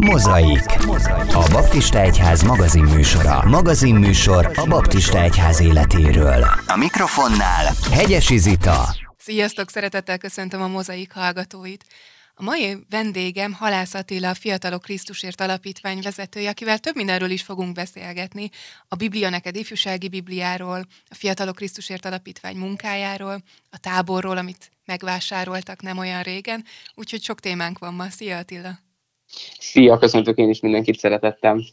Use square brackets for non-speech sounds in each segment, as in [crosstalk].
Mozaik. A Baptista Egyház magazinműsora. Magazinműsor a Baptista Egyház életéről. A mikrofonnál Hegyesi Zita. Sziasztok, szeretettel köszöntöm a Mozaik hallgatóit. A mai vendégem Halász Attila, a Fiatalok Krisztusért Alapítvány vezetője, akivel több mindenről is fogunk beszélgetni. A Biblia neked ifjúsági Bibliáról, a Fiatalok Krisztusért Alapítvány munkájáról, a táborról, amit megvásároltak nem olyan régen, úgyhogy sok témánk van ma. Szia Attila! Szia, köszöntök én is mindenkit szeretettem.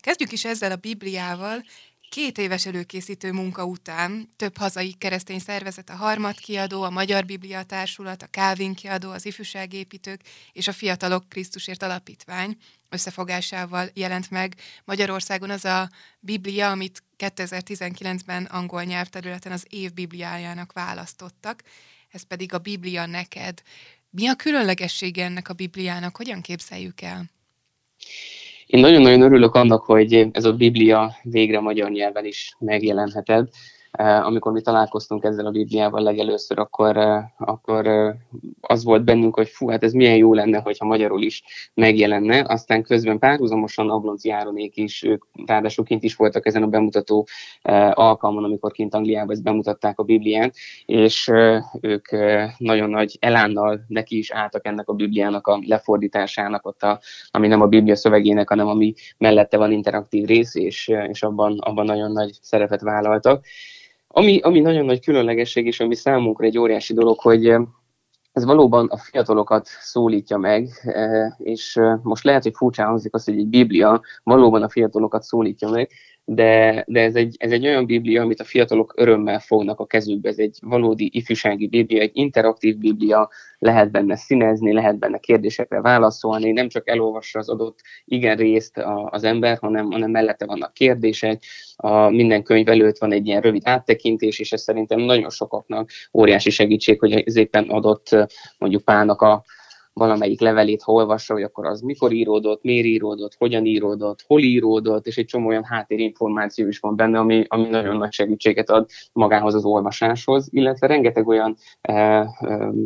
Kezdjük is ezzel a Bibliával. Két éves előkészítő munka után több hazai keresztény szervezet, a Harmad kiadó, a Magyar Biblia Társulat, a Kálvin kiadó, az Ifjúságépítők és a Fiatalok Krisztusért Alapítvány összefogásával jelent meg Magyarországon az a Biblia, amit 2019-ben angol nyelvterületen az év Bibliájának választottak, ez pedig a Biblia neked. Mi a különlegessége ennek a Bibliának? Hogyan képzeljük el? Én nagyon-nagyon örülök annak, hogy ez a Biblia végre magyar nyelven is megjelenheted. Eh, amikor mi találkoztunk ezzel a Bibliával legelőször, akkor, eh, akkor eh, az volt bennünk, hogy fú, hát ez milyen jó lenne, hogyha magyarul is megjelenne. Aztán közben párhuzamosan Ablonci Áronék is, ők ráadásul kint is voltak ezen a bemutató alkalmon, amikor kint Angliában ezt bemutatták a Bibliát, és ők nagyon nagy elánnal neki is álltak ennek a Bibliának a lefordításának, ott a, ami nem a Biblia szövegének, hanem ami mellette van interaktív rész, és, és abban, abban nagyon nagy szerepet vállaltak. Ami, ami nagyon nagy különlegesség, és ami számunkra egy óriási dolog, hogy eh, ez valóban a fiatalokat szólítja meg, eh, és eh, most lehet, hogy furcsán hangzik az, hogy egy Biblia valóban a fiatalokat szólítja meg, de, de ez, egy, ez egy olyan biblia, amit a fiatalok örömmel fognak a kezükbe. Ez egy valódi ifjúsági biblia, egy interaktív biblia, lehet benne színezni, lehet benne kérdésekre válaszolni, nem csak elolvassa az adott igen részt az ember, hanem, hanem mellette vannak kérdések, a minden könyv előtt van egy ilyen rövid áttekintés, és ez szerintem nagyon sokaknak óriási segítség, hogy ez éppen adott mondjuk Pálnak a valamelyik levelét, ha olvassa, hogy akkor az mikor íródott, miért íródott, hogyan íródott, hol íródott, és egy csomó olyan háttérinformáció is van benne, ami, ami nagyon nagy segítséget ad magához az olvasáshoz, illetve rengeteg olyan e, e,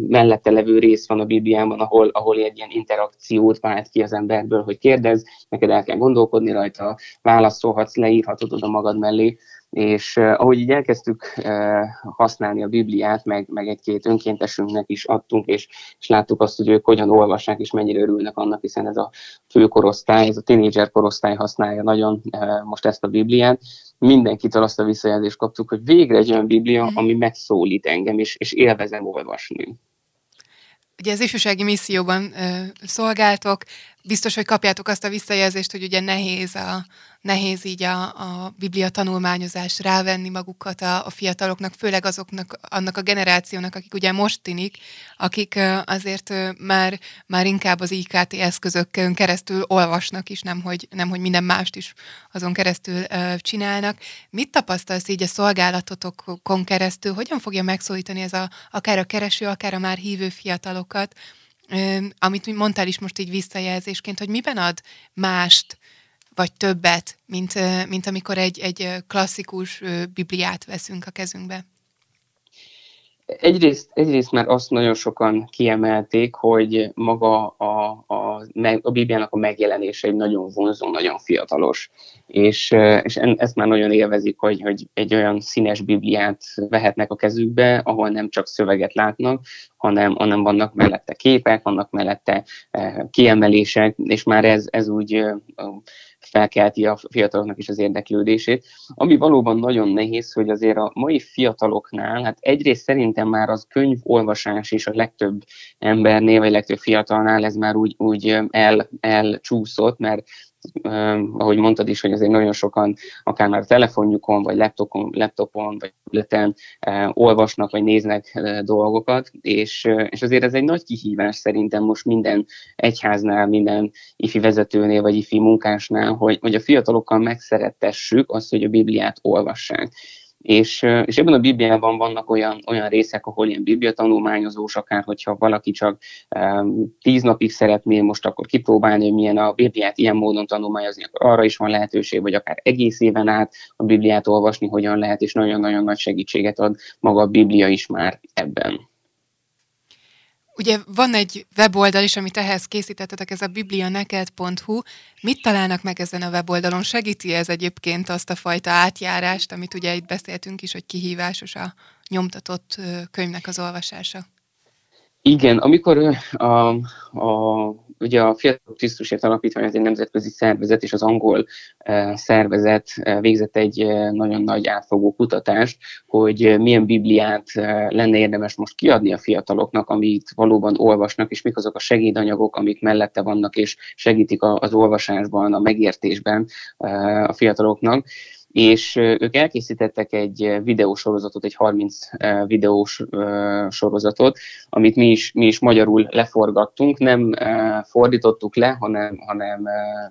mellette levő rész van a Bibliában, ahol, ahol egy ilyen interakciót vált ki az emberből, hogy kérdez, neked el kell gondolkodni rajta, válaszolhatsz, leírhatod oda magad mellé, és ahogy így elkezdtük használni a Bibliát, meg, meg egy-két önkéntesünknek is adtunk, és, és láttuk azt, hogy ők hogyan olvassák, és mennyire örülnek annak, hiszen ez a főkorosztály, ez a tínédzser korosztály használja nagyon most ezt a Bibliát. Mindenkitől azt a visszajelzést kaptuk, hogy végre egy olyan Biblia, mhm. ami megszólít engem, és, és élvezem olvasni. Ugye az ifjúsági misszióban ö, szolgáltok, biztos, hogy kapjátok azt a visszajelzést, hogy ugye nehéz a, nehéz így a, a Biblia tanulmányozás rávenni magukat a, a fiataloknak, főleg azoknak, annak a generációnak, akik ugye most tinik, akik azért már, már inkább az IKT eszközökön keresztül olvasnak is, nem hogy, nem hogy minden mást is azon keresztül csinálnak. Mit tapasztalsz így a szolgálatotokon keresztül? Hogyan fogja megszólítani ez a, akár a kereső, akár a már hívő fiatalokat? Amit mondtál is most így visszajelzésként, hogy miben ad mást vagy többet, mint, mint amikor egy, egy klasszikus Bibliát veszünk a kezünkbe? Egyrészt, egyrészt már azt nagyon sokan kiemelték, hogy maga a, a, a Bibliának a megjelenése egy nagyon vonzó, nagyon fiatalos. És, és ezt már nagyon élvezik, hogy, hogy egy olyan színes Bibliát vehetnek a kezükbe, ahol nem csak szöveget látnak, hanem, hanem vannak mellette képek, vannak mellette kiemelések, és már ez, ez úgy felkelti a fiataloknak is az érdeklődését. Ami valóban nagyon nehéz, hogy azért a mai fiataloknál, hát egyrészt szerintem már az könyvolvasás is a legtöbb embernél, vagy legtöbb fiatalnál ez már úgy, úgy el, elcsúszott, mert ahogy mondtad is, hogy azért nagyon sokan akár már telefonjukon, vagy laptopon, laptopon vagy tableten olvasnak, vagy néznek dolgokat, és, és azért ez egy nagy kihívás szerintem most minden egyháznál, minden ifi vezetőnél, vagy ifi munkásnál, hogy, hogy a fiatalokkal megszerettessük azt, hogy a Bibliát olvassák. És, és ebben a Bibliában vannak olyan, olyan részek, ahol ilyen biblia tanulmányozós, akár hogyha valaki csak um, tíz napig szeretné most akkor kipróbálni, hogy milyen a Bibliát ilyen módon tanulmányozni, arra is van lehetőség, vagy akár egész éven át a Bibliát olvasni, hogyan lehet, és nagyon-nagyon nagy segítséget ad maga a Biblia is már ebben. Ugye van egy weboldal is, amit ehhez készítettetek, ez a biblianeked.hu. Mit találnak meg ezen a weboldalon? Segíti ez egyébként azt a fajta átjárást, amit ugye itt beszéltünk is, hogy kihívásos a nyomtatott könyvnek az olvasása? Igen, amikor a, a, ugye a Fiatal Krisztusért Alapítvány az egy nemzetközi szervezet, és az angol uh, szervezet uh, végzett egy uh, nagyon nagy átfogó kutatást, hogy milyen Bibliát lenne érdemes most kiadni a fiataloknak, amit valóban olvasnak, és mik azok a segédanyagok, amik mellette vannak, és segítik az olvasásban, a megértésben a fiataloknak és ők elkészítettek egy videósorozatot, egy 30 videós sorozatot, amit mi is, mi is magyarul leforgattunk, nem fordítottuk le, hanem, hanem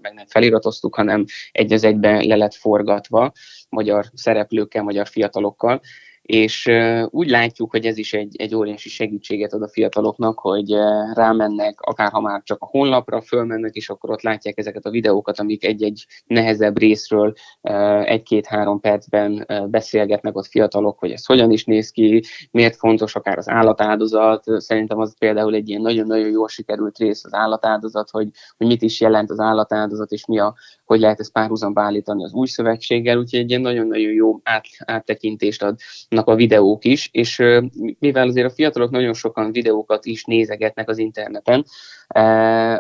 meg nem feliratoztuk, hanem egy az egyben le lett forgatva magyar szereplőkkel, magyar fiatalokkal, és úgy látjuk, hogy ez is egy, egy óriási segítséget ad a fiataloknak, hogy rámennek, akár ha már csak a honlapra fölmennek, és akkor ott látják ezeket a videókat, amik egy-egy nehezebb részről egy-két-három percben beszélgetnek ott fiatalok, hogy ez hogyan is néz ki, miért fontos akár az állatáldozat. Szerintem az például egy ilyen nagyon-nagyon jól sikerült rész az állatáldozat, hogy, hogy mit is jelent az állatáldozat, és mi a, hogy lehet ezt párhuzamba állítani az új szövetséggel, úgyhogy egy ilyen nagyon-nagyon jó át, áttekintést adnak a videók is, és mivel azért a fiatalok nagyon sokan videókat is nézegetnek az interneten,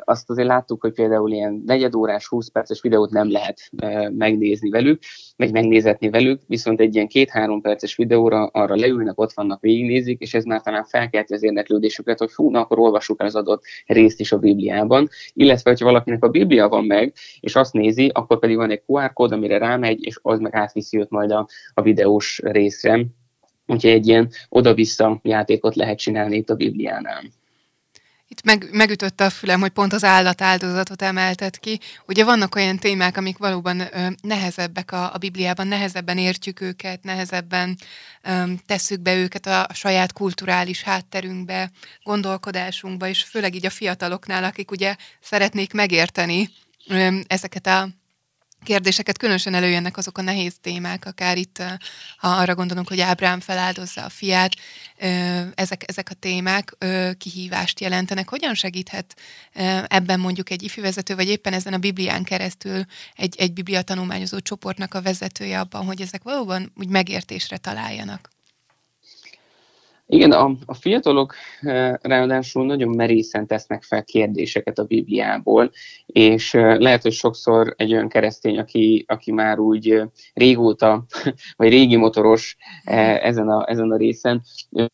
azt azért láttuk, hogy például ilyen negyedórás, 20 perces videót nem lehet megnézni velük, meg megnézetni velük, viszont egy ilyen két-három perces videóra arra leülnek, ott vannak, végignézik, és ez már talán felkelti az érdeklődésüket, hogy fú, na akkor olvassuk el az adott részt is a Bibliában, illetve, hogyha valakinek a Biblia van meg, és azt nézi, akkor pedig van egy QR kód, amire rámegy, és az meg átviszi őt majd a, a videós részre. Úgyhogy egy ilyen oda-vissza játékot lehet csinálni itt a Bibliánál. Itt meg, megütötte a fülem, hogy pont az állatáldozatot emeltet ki. Ugye vannak olyan témák, amik valóban ö, nehezebbek a, a Bibliában, nehezebben értjük őket, nehezebben ö, tesszük be őket a, a saját kulturális hátterünkbe, gondolkodásunkba, és főleg így a fiataloknál, akik ugye szeretnék megérteni ö, ezeket a kérdéseket, különösen előjönnek azok a nehéz témák, akár itt, ha arra gondolunk, hogy Ábrám feláldozza a fiát, ezek, ezek a témák kihívást jelentenek. Hogyan segíthet ebben mondjuk egy ifjúvezető, vagy éppen ezen a Biblián keresztül egy, egy biblia tanulmányozó csoportnak a vezetője abban, hogy ezek valóban úgy megértésre találjanak? Igen, a, a fiatalok eh, ráadásul nagyon merészen tesznek fel kérdéseket a Bibliából, és eh, lehet, hogy sokszor egy olyan keresztény, aki, aki már úgy eh, régóta, [laughs] vagy régi motoros ezen a, ezen a részen,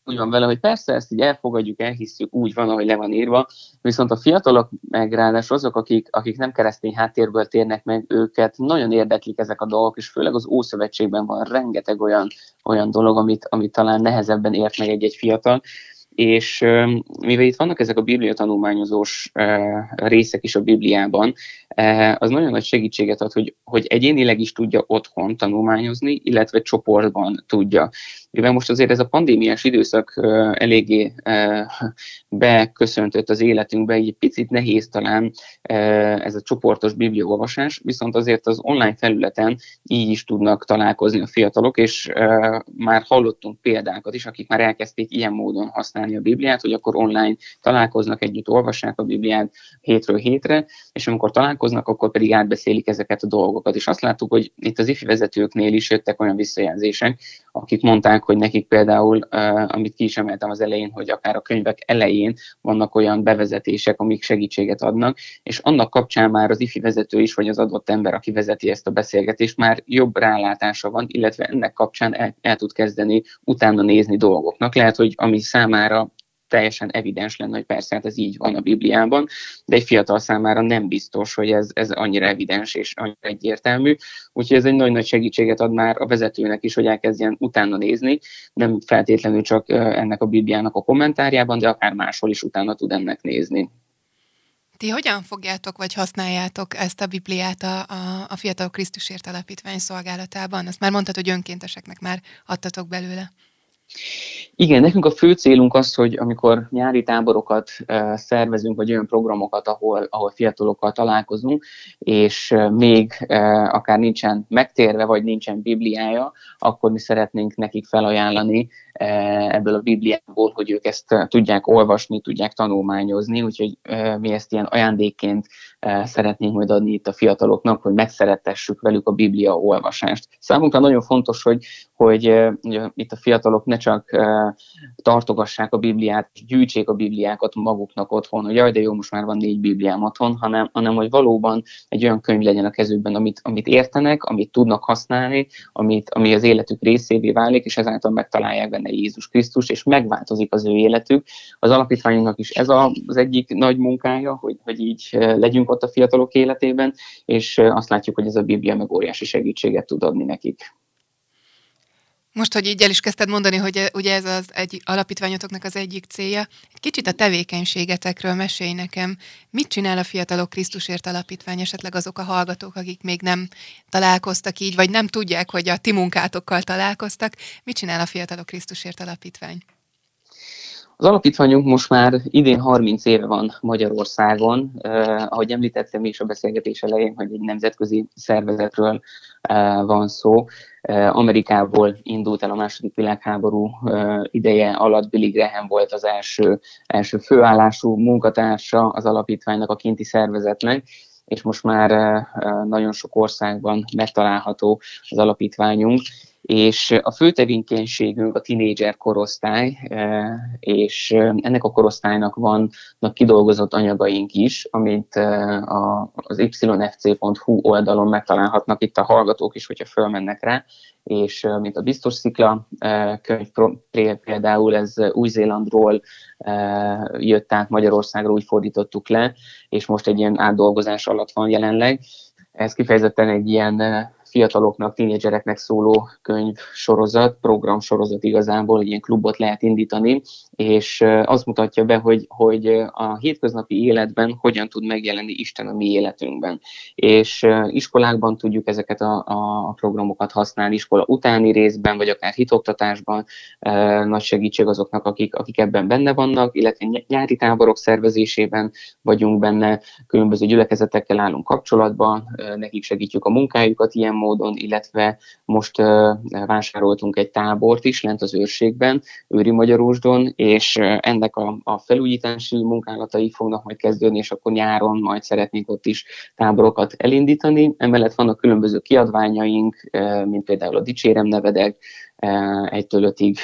úgy van vele, hogy persze ezt így elfogadjuk, elhiszük, úgy van, ahogy le van írva, viszont a fiatalok meg ráadásul azok, akik, akik nem keresztény háttérből térnek meg, őket nagyon érdeklik ezek a dolgok, és főleg az Ószövetségben van rengeteg olyan, olyan dolog, amit, amit talán nehezebben ért meg egy egy fiatal, és mivel itt vannak ezek a biblia tanulmányozós részek is a Bibliában, az nagyon nagy segítséget ad, hogy, hogy egyénileg is tudja otthon tanulmányozni, illetve csoportban tudja. Mivel most azért ez a pandémiás időszak eléggé beköszöntött az életünkbe, így picit nehéz talán ez a csoportos bibliaolvasás, viszont azért az online felületen így is tudnak találkozni a fiatalok, és már hallottunk példákat is, akik már elkezdték ilyen módon használni a Bibliát, hogy akkor online találkoznak együtt, olvassák a Bibliát hétről hétre, és amikor találkoznak, akkor pedig átbeszélik ezeket a dolgokat. És azt láttuk, hogy itt az ifi vezetőknél is jöttek olyan visszajelzések, akik mondták, hogy nekik például, amit ki is emeltem az elején, hogy akár a könyvek elején vannak olyan bevezetések, amik segítséget adnak, és annak kapcsán már az ifi vezető is, vagy az adott ember, aki vezeti ezt a beszélgetést, már jobb rálátása van, illetve ennek kapcsán el, el tud kezdeni utána nézni dolgoknak. Lehet, hogy ami számára teljesen evidens lenne, hogy persze, hát ez így van a Bibliában, de egy fiatal számára nem biztos, hogy ez, ez annyira evidens és annyira egyértelmű. Úgyhogy ez egy nagyon nagy segítséget ad már a vezetőnek is, hogy elkezdjen utána nézni, nem feltétlenül csak ennek a Bibliának a kommentárjában, de akár máshol is utána tud ennek nézni. Ti hogyan fogjátok, vagy használjátok ezt a Bibliát a, a, a Fiatal Krisztusért Alapítvány szolgálatában? Azt már mondtad, hogy önkénteseknek már adtatok belőle. Igen, nekünk a fő célunk az, hogy amikor nyári táborokat szervezünk, vagy olyan programokat, ahol, ahol fiatalokkal találkozunk, és még akár nincsen megtérve, vagy nincsen bibliája, akkor mi szeretnénk nekik felajánlani ebből a Bibliából, hogy ők ezt tudják olvasni, tudják tanulmányozni, úgyhogy mi ezt ilyen ajándékként szeretnénk majd adni itt a fiataloknak, hogy megszerettessük velük a Biblia olvasást. Számunkra nagyon fontos, hogy, hogy itt a fiatalok ne csak tartogassák a Bibliát, gyűjtsék a Bibliákat maguknak otthon, hogy jaj, de jó, most már van négy Bibliám otthon, hanem, hanem hogy valóban egy olyan könyv legyen a kezükben, amit, amit értenek, amit tudnak használni, amit, ami az életük részévé válik, és ezáltal megtalálják benne Jézus Krisztus, és megváltozik az ő életük. Az alapítványunknak is ez az egyik nagy munkája, hogy, hogy így legyünk ott a fiatalok életében, és azt látjuk, hogy ez a Biblia meg óriási segítséget tud adni nekik. Most, hogy így el is kezdted mondani, hogy ugye ez az egy alapítványotoknak az egyik célja, egy kicsit a tevékenységetekről mesélj nekem. Mit csinál a Fiatalok Krisztusért Alapítvány, esetleg azok a hallgatók, akik még nem találkoztak így, vagy nem tudják, hogy a ti munkátokkal találkoztak. Mit csinál a Fiatalok Krisztusért Alapítvány? Az alapítványunk most már idén 30 éve van Magyarországon. Eh, ahogy említettem is a beszélgetés elején, hogy egy nemzetközi szervezetről eh, van szó. Eh, Amerikából indult el a második világháború eh, ideje alatt, Billy Graham volt az első, első főállású munkatársa az alapítványnak, a kinti szervezetnek, és most már nagyon sok országban megtalálható az alapítványunk, és a fő tevékenységünk a tinédzser korosztály, és ennek a korosztálynak vannak kidolgozott anyagaink is, amit az yfc.hu oldalon megtalálhatnak itt a hallgatók is, hogyha fölmennek rá, és mint a Biztos Szikla könyv például, ez Új-Zélandról jött át Magyarországra, úgy fordítottuk le, és most egy ilyen átdolgozás alatt van jelenleg. Ez kifejezetten egy ilyen fiataloknak, tínédzsereknek szóló könyv sorozat, program sorozat igazából, hogy ilyen klubot lehet indítani, és azt mutatja be, hogy, hogy a hétköznapi életben hogyan tud megjelenni Isten a mi életünkben. És iskolákban tudjuk ezeket a, a programokat használni, iskola utáni részben, vagy akár hitoktatásban nagy segítség azoknak, akik, akik ebben benne vannak, illetve nyári táborok szervezésében vagyunk benne, különböző gyülekezetekkel állunk kapcsolatban, nekik segítjük a munkájukat ilyen módon, illetve most vásároltunk egy tábort is lent az őrségben, Őri Magyarósdon, és ennek a, a felújítási munkálatai fognak majd kezdődni, és akkor nyáron majd szeretnénk ott is táborokat elindítani. Emellett vannak különböző kiadványaink, mint például a Dicsérem nevedek, egytől ötig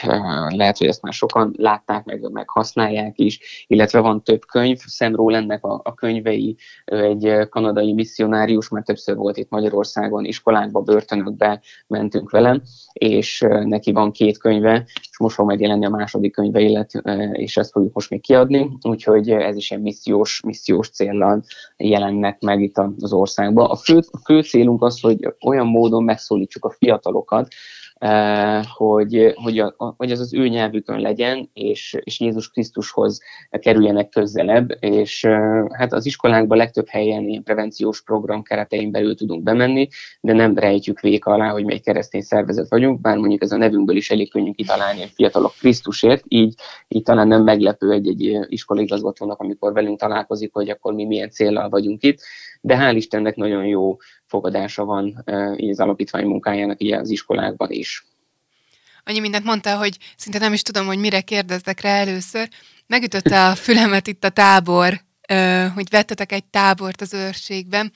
lehet, hogy ezt már sokan látták, meg, meg használják is, illetve van több könyv, Sam ennek a, a könyvei, egy kanadai misszionárius, mert többször volt itt Magyarországon, iskolákba, börtönökbe mentünk velem, és neki van két könyve, és most fog megjelenni a második könyve, illetve, és ezt fogjuk most még kiadni, úgyhogy ez is egy missziós, missziós céllal jelennek meg itt az országban. A fő, a fő célunk az, hogy olyan módon megszólítsuk a fiatalokat, hogy, hogy, a, hogy az az ő nyelvükön legyen, és, és Jézus Krisztushoz kerüljenek közelebb, és eh, hát az iskolánkban legtöbb helyen ilyen prevenciós program keretein belül tudunk bemenni, de nem rejtjük véka alá, hogy mi egy keresztény szervezet vagyunk, bár mondjuk ez a nevünkből is elég könnyű kitalálni, a fiatalok Krisztusért, így, így talán nem meglepő egy-egy iskolaigazgatónak, amikor velünk találkozik, hogy akkor mi milyen célral vagyunk itt, de hál' Istennek nagyon jó fogadása van így az alapítvány munkájának így az iskolákban is. Annyi mindent mondtál, hogy szinte nem is tudom, hogy mire kérdezdek rá először. Megütötte a fülemet itt a tábor, hogy vettetek egy tábort az őrségben.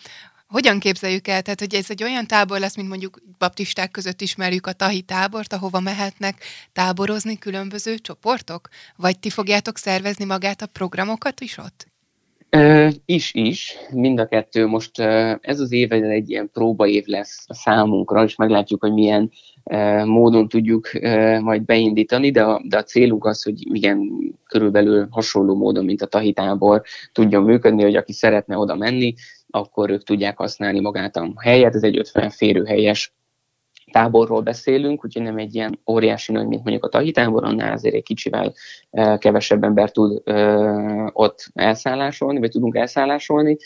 Hogyan képzeljük el? Tehát, hogy ez egy olyan tábor lesz, mint mondjuk baptisták között ismerjük a tahi tábort, ahova mehetnek táborozni különböző csoportok? Vagy ti fogjátok szervezni magát a programokat is ott? Is, is, mind a kettő. Most ez az év egy ilyen próbaév lesz a számunkra, és meglátjuk, hogy milyen módon tudjuk majd beindítani, de a, de a célunk az, hogy igen, körülbelül hasonló módon, mint a tahitábor tudjon működni, hogy aki szeretne oda menni, akkor ők tudják használni magát a helyet. Ez egy 50 férőhelyes táborról beszélünk, úgyhogy nem egy ilyen óriási nagy, mint mondjuk a tahi tábor, annál azért egy kicsivel kevesebb ember tud ott elszállásolni, vagy tudunk elszállásolni,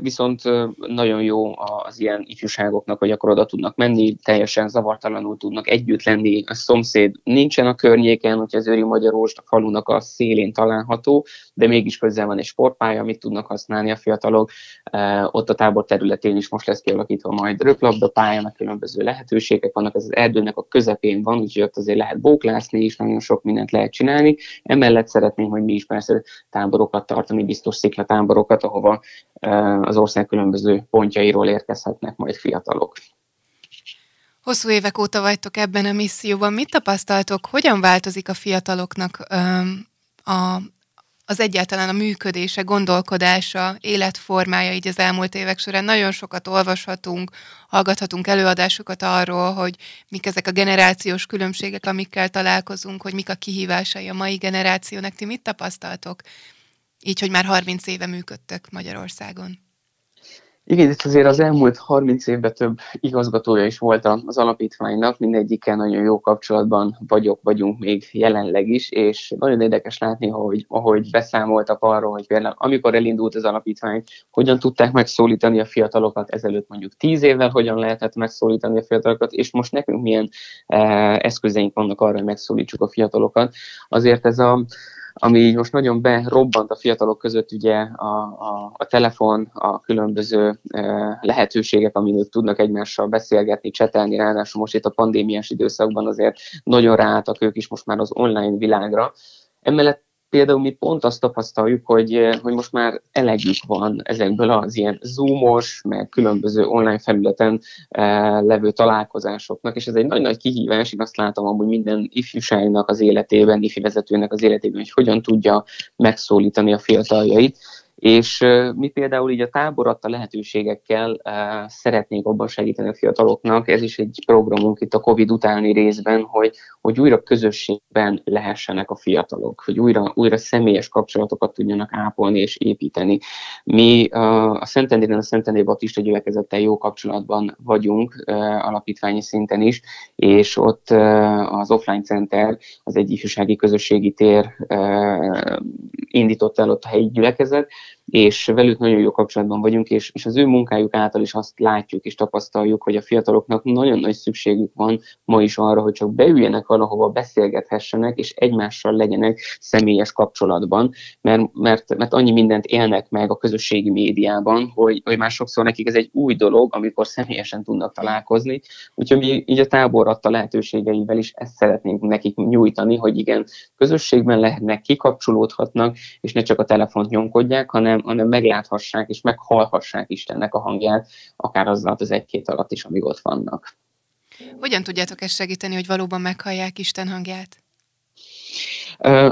Viszont nagyon jó az ilyen ifjúságoknak, hogy akkor oda tudnak menni, teljesen zavartalanul tudnak együtt lenni, a szomszéd nincsen a környéken, hogy az Őri Magyaróst a falunak a szélén található, de mégis közel van egy sportpálya, amit tudnak használni a fiatalok. Ott a tábor területén is most lesz kialakítva majd röplabda pályának különböző lehetőségek vannak, ez az erdőnek a közepén van, úgyhogy ott azért lehet bóklászni is, nagyon sok mindent lehet csinálni. Emellett szeretném, hogy mi is persze táborokat tartani, biztos sziklatáborokat, ahova az ország különböző pontjairól érkezhetnek majd fiatalok. Hosszú évek óta vagytok ebben a misszióban. Mit tapasztaltok, hogyan változik a fiataloknak a, az egyáltalán a működése, gondolkodása, életformája így az elmúlt évek során. Nagyon sokat olvashatunk, hallgathatunk előadásokat arról, hogy mik ezek a generációs különbségek, amikkel találkozunk, hogy mik a kihívásai a mai generációnak. Ti mit tapasztaltok? Így, hogy már 30 éve működtök Magyarországon. Igen, itt azért az elmúlt 30 évben több igazgatója is volt az alapítványnak, mindegyikkel nagyon jó kapcsolatban vagyok, vagyunk még jelenleg is, és nagyon érdekes látni, hogy, ahogy beszámoltak arról, hogy például amikor elindult az alapítvány, hogyan tudták megszólítani a fiatalokat ezelőtt mondjuk 10 évvel, hogyan lehetett megszólítani a fiatalokat, és most nekünk milyen eh, eszközeink vannak arra, hogy megszólítsuk a fiatalokat. Azért ez a ami így most nagyon berobbant a fiatalok között, ugye a, a, a telefon, a különböző e, lehetőségek, amin tudnak egymással beszélgetni, csetelni, ráadásul most itt a pandémiás időszakban azért nagyon ráálltak ők is most már az online világra. Emellett például mi pont azt tapasztaljuk, hogy, eh, hogy most már elegük van ezekből az ilyen zoomos, meg különböző online felületen e, levő találkozásoknak, és ez egy nagy-nagy kihívás, én azt látom amúgy minden ifjúságnak az életében, ifi vezetőnek az életében, hogy hogyan tudja megszólítani a fiataljait, és mi például így a tábor adta lehetőségekkel szeretnénk abban segíteni a fiataloknak, ez is egy programunk itt a Covid utáni részben, hogy, hogy újra közösségben lehessenek a fiatalok, hogy újra, újra személyes kapcsolatokat tudjanak ápolni és építeni. Mi a Szentendéren, a Szentendé Baptista gyülekezettel jó kapcsolatban vagyunk alapítványi szinten is, és ott az Offline Center, az egy ifjúsági közösségi tér indított el ott a helyi gyülekezet, és velük nagyon jó kapcsolatban vagyunk, és, és az ő munkájuk által is azt látjuk és tapasztaljuk, hogy a fiataloknak nagyon nagy szükségük van ma is arra, hogy csak beüljenek valahova, beszélgethessenek, és egymással legyenek személyes kapcsolatban, mert, mert, mert annyi mindent élnek meg a közösségi médiában, hogy, hogy már sokszor nekik ez egy új dolog, amikor személyesen tudnak találkozni. Úgyhogy mi így a tábor adta lehetőségeivel is ezt szeretnénk nekik nyújtani, hogy igen, közösségben lehetnek, kikapcsolódhatnak, és ne csak a telefont nyomkodják, hanem hanem, hanem megláthassák és meghallhassák Istennek a hangját, akár az alatt az egy-két alatt is, amíg ott vannak. Hogyan tudjátok ezt segíteni, hogy valóban meghallják Isten hangját?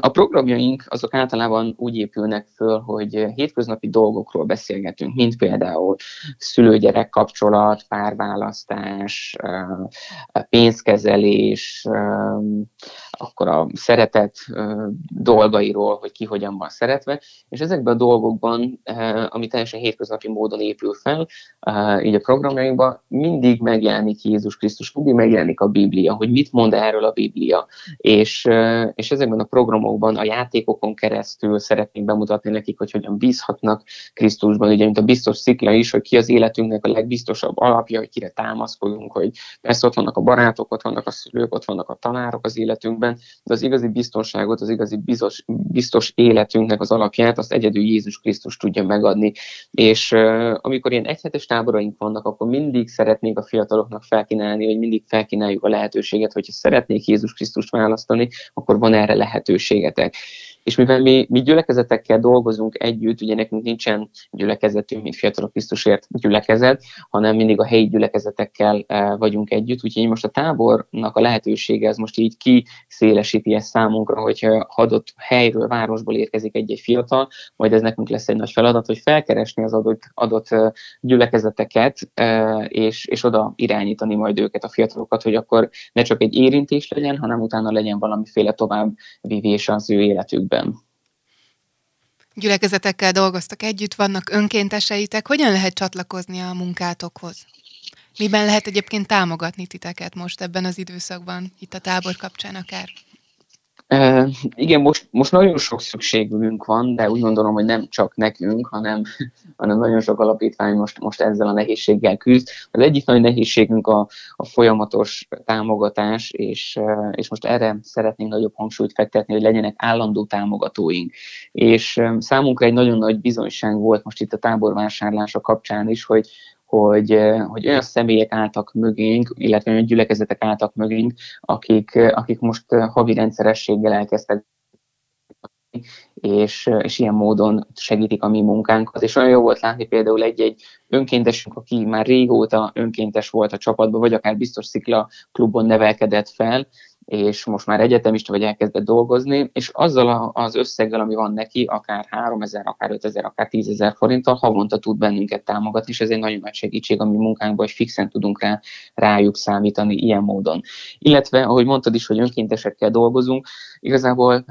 A programjaink azok általában úgy épülnek föl, hogy hétköznapi dolgokról beszélgetünk, mint például szülőgyerek kapcsolat, párválasztás, pénzkezelés, akkor a szeretet dolgairól, hogy ki hogyan van szeretve, és ezekben a dolgokban, ami teljesen hétköznapi módon épül fel, így a programjainkban mindig megjelenik Jézus Krisztus, mindig megjelenik a Biblia, hogy mit mond erről a Biblia, és, és ezekben a programokban, a játékokon keresztül szeretnénk bemutatni nekik, hogy hogyan bízhatnak Krisztusban, ugye, mint a biztos szikla is, hogy ki az életünknek a legbiztosabb alapja, hogy kire támaszkodunk, hogy persze ott vannak a barátok, ott vannak a szülők, ott vannak a tanárok az életünkben, de az igazi biztonságot, az igazi biztos, biztos életünknek az alapját, azt egyedül Jézus Krisztus tudja megadni. És uh, amikor ilyen egyhetes táboraink vannak, akkor mindig szeretnék a fiataloknak felkínálni, vagy mindig felkínáljuk a lehetőséget, hogyha szeretnék Jézus Krisztust választani, akkor van erre lehetőségetek. És mivel mi, mi gyülekezetekkel dolgozunk együtt, ugye nekünk nincsen gyülekezetünk, mint Fiatalok Krisztusért gyülekezet, hanem mindig a helyi gyülekezetekkel e, vagyunk együtt, úgyhogy most a tábornak a lehetősége ez most így kiszélesíti ezt számunkra, hogy adott helyről, városból érkezik egy-egy fiatal, majd ez nekünk lesz egy nagy feladat, hogy felkeresni az adott, adott gyülekezeteket, e, és, és oda irányítani majd őket, a fiatalokat, hogy akkor ne csak egy érintés legyen, hanem utána legyen valamiféle továbbvívés az ő életükben évben. Gyülekezetekkel dolgoztak együtt, vannak önkénteseitek. Hogyan lehet csatlakozni a munkátokhoz? Miben lehet egyébként támogatni titeket most ebben az időszakban, itt a tábor kapcsán akár? Igen, most, most nagyon sok szükségünk van, de úgy gondolom, hogy nem csak nekünk, hanem, [laughs] hanem nagyon sok alapítvány most, most ezzel a nehézséggel küzd. Az egyik nagy nehézségünk a, a folyamatos támogatás, és, és most erre szeretnénk nagyobb hangsúlyt fektetni, hogy legyenek állandó támogatóink. És számunkra egy nagyon nagy bizonyság volt most itt a táborvásárlása kapcsán is, hogy, hogy, hogy olyan személyek álltak mögénk, illetve olyan gyülekezetek álltak mögénk, akik, akik most havi rendszerességgel elkezdtek és, és ilyen módon segítik a mi munkánkat. És olyan jó volt látni például egy-egy önkéntesünk, aki már régóta önkéntes volt a csapatban, vagy akár biztos szikla klubon nevelkedett fel, és most már egyetemista vagy elkezdett dolgozni, és azzal az összeggel, ami van neki, akár 3000, akár 5000, akár 10.000 forinttal havonta tud bennünket támogatni, és ez egy nagyon nagy segítség a mi munkánkban, hogy fixen tudunk rá, rájuk számítani ilyen módon. Illetve, ahogy mondtad is, hogy önkéntesekkel dolgozunk, igazából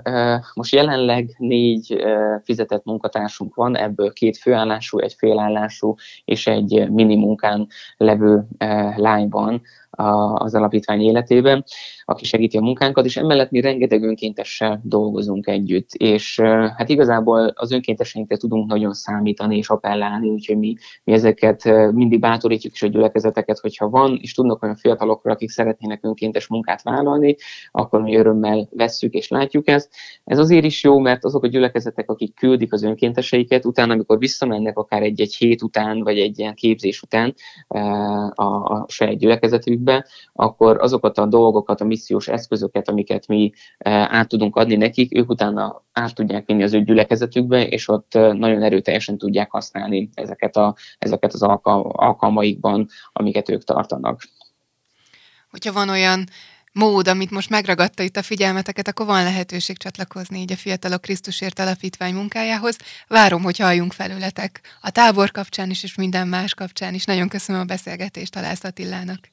most jelenleg négy fizetett munkatársunk van, ebből két főállású, egy félállású és egy mini munkán levő lány van, az alapítvány életében, aki segíti a munkánkat, és emellett mi rengeteg önkéntessel dolgozunk együtt. És hát igazából az önkénteseinkre tudunk nagyon számítani és appellálni, úgyhogy mi, mi ezeket mindig bátorítjuk is a gyülekezeteket, hogyha van, és tudnak olyan fiatalokra, akik szeretnének önkéntes munkát vállalni, akkor mi örömmel vesszük és látjuk ezt. Ez azért is jó, mert azok a gyülekezetek, akik küldik az önkénteseiket, utána, amikor visszamennek akár egy-egy hét után, vagy egy ilyen képzés után a, a saját gyülekezetükbe, be, akkor azokat a dolgokat, a missziós eszközöket, amiket mi eh, át tudunk adni nekik, ők utána át tudják vinni az ő gyülekezetükbe, és ott eh, nagyon erőteljesen tudják használni ezeket, a, ezeket az alkalmaikban, amiket ők tartanak. Hogyha van olyan mód, amit most megragadta itt a figyelmeteket, akkor van lehetőség csatlakozni így a Fiatalok Krisztusért Alapítvány munkájához. Várom, hogy halljunk felületek a tábor kapcsán is, és minden más kapcsán is. Nagyon köszönöm a beszélgetést Alász Attilának.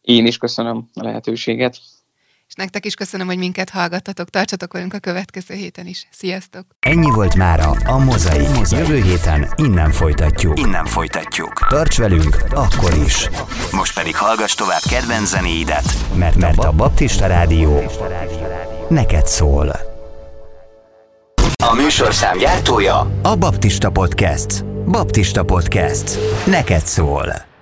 Én is köszönöm a lehetőséget. És nektek is köszönöm, hogy minket hallgattatok. Tartsatok velünk a következő héten is. Sziasztok! Ennyi volt mára a Mozai. Mozai. Jövő héten innen folytatjuk. Innen folytatjuk. Tarts velünk akkor is. Most pedig hallgass tovább kedvenc zenéidet, mert, mert a Baptista Rádió neked szól. A műsorszám gyártója a Baptista Podcast. Baptista Podcast. Neked szól.